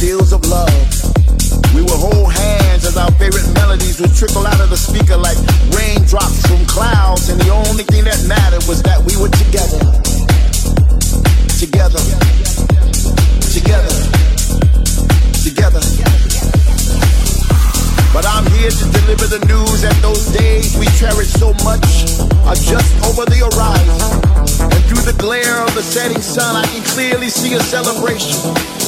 deals of love. We would hold hands as our favorite melodies would trickle out of the speaker like raindrops from clouds, and the only thing that mattered was that we were together. Together. Together. Together. But I'm here to deliver the news that those days we cherish so much are just over the horizon. And through the glare of the setting sun, I can clearly see a celebration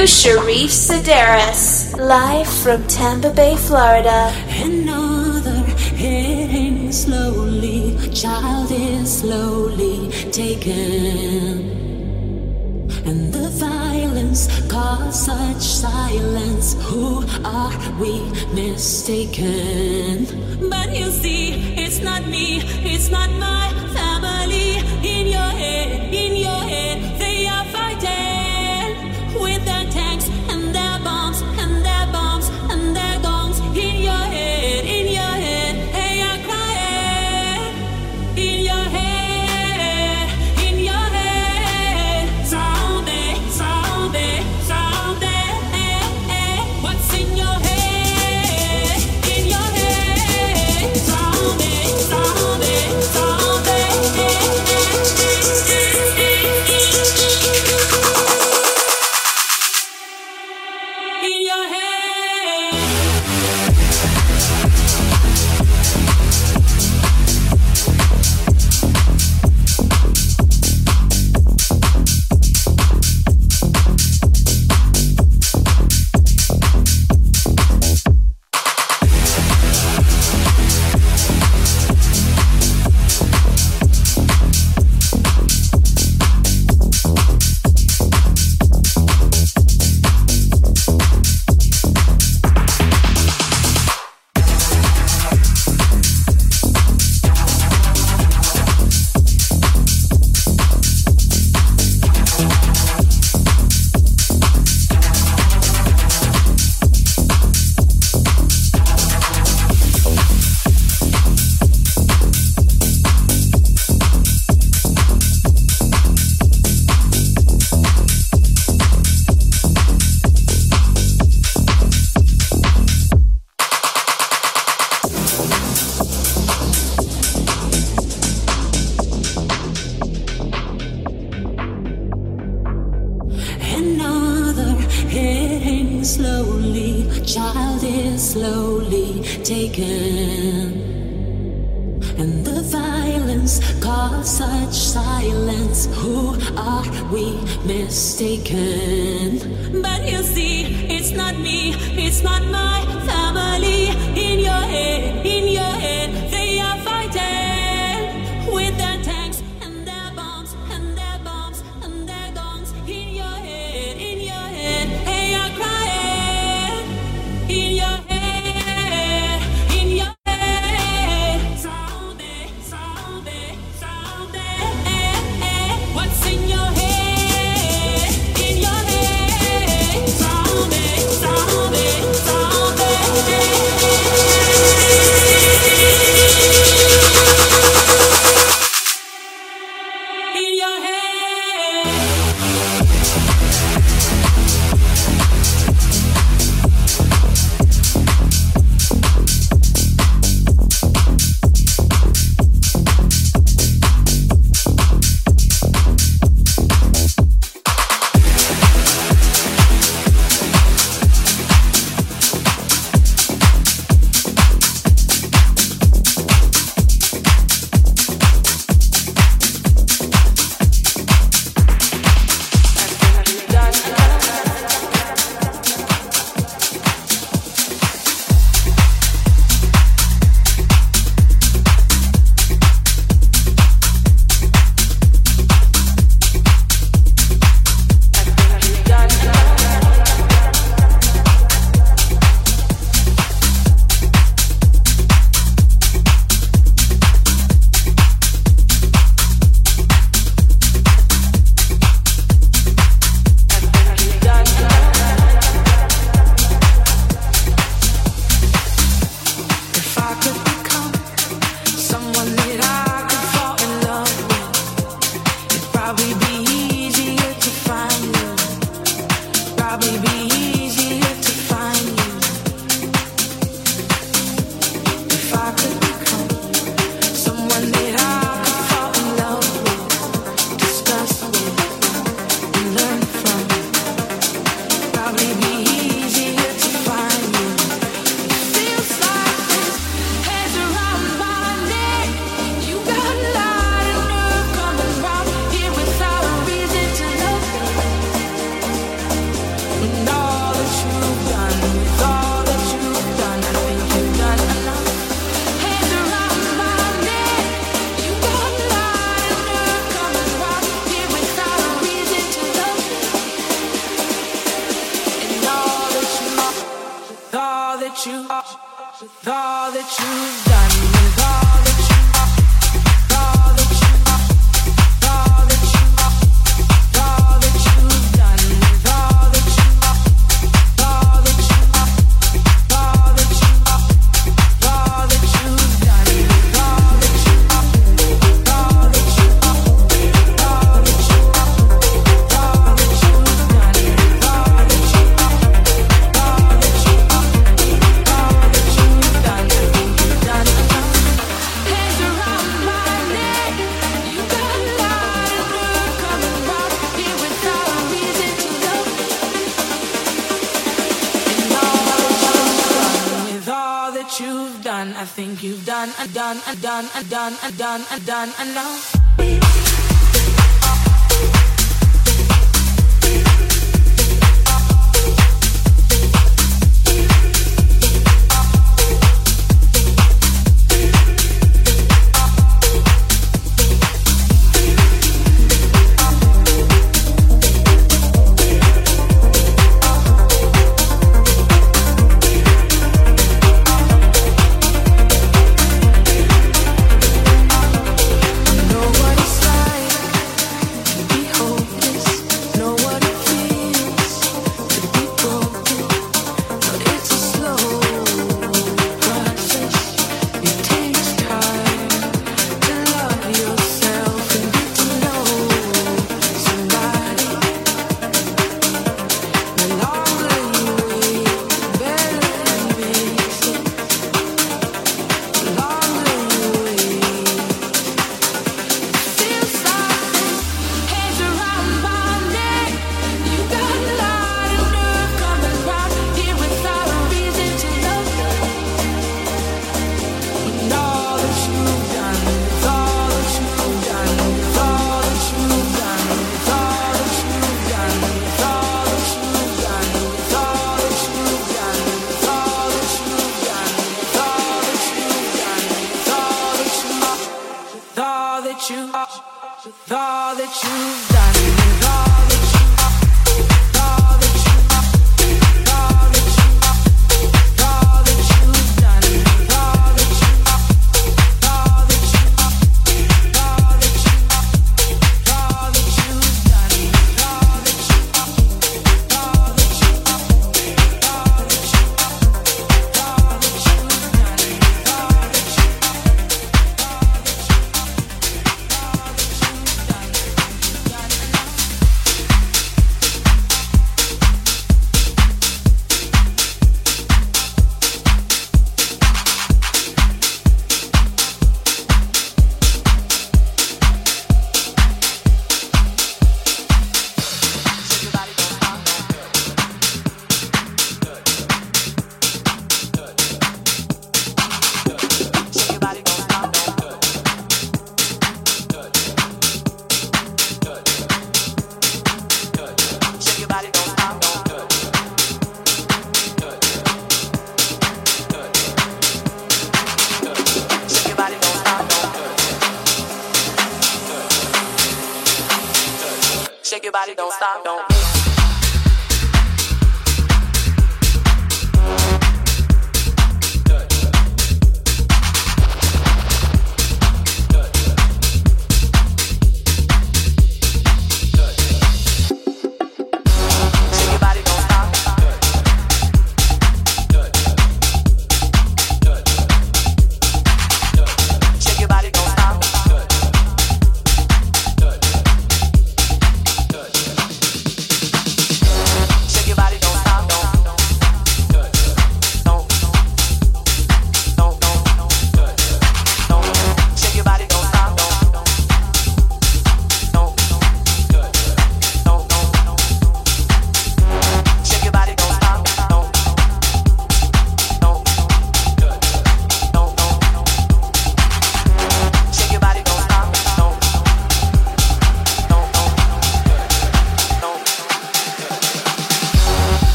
to Sherif Sidarous, live from Tampa Bay, Florida. Another hitting slowly, child is slowly taken. And the violence caused such silence. Who are we mistaken? But you see, it's not me, it's not my family. In your head, in done and done and done and done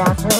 Doctor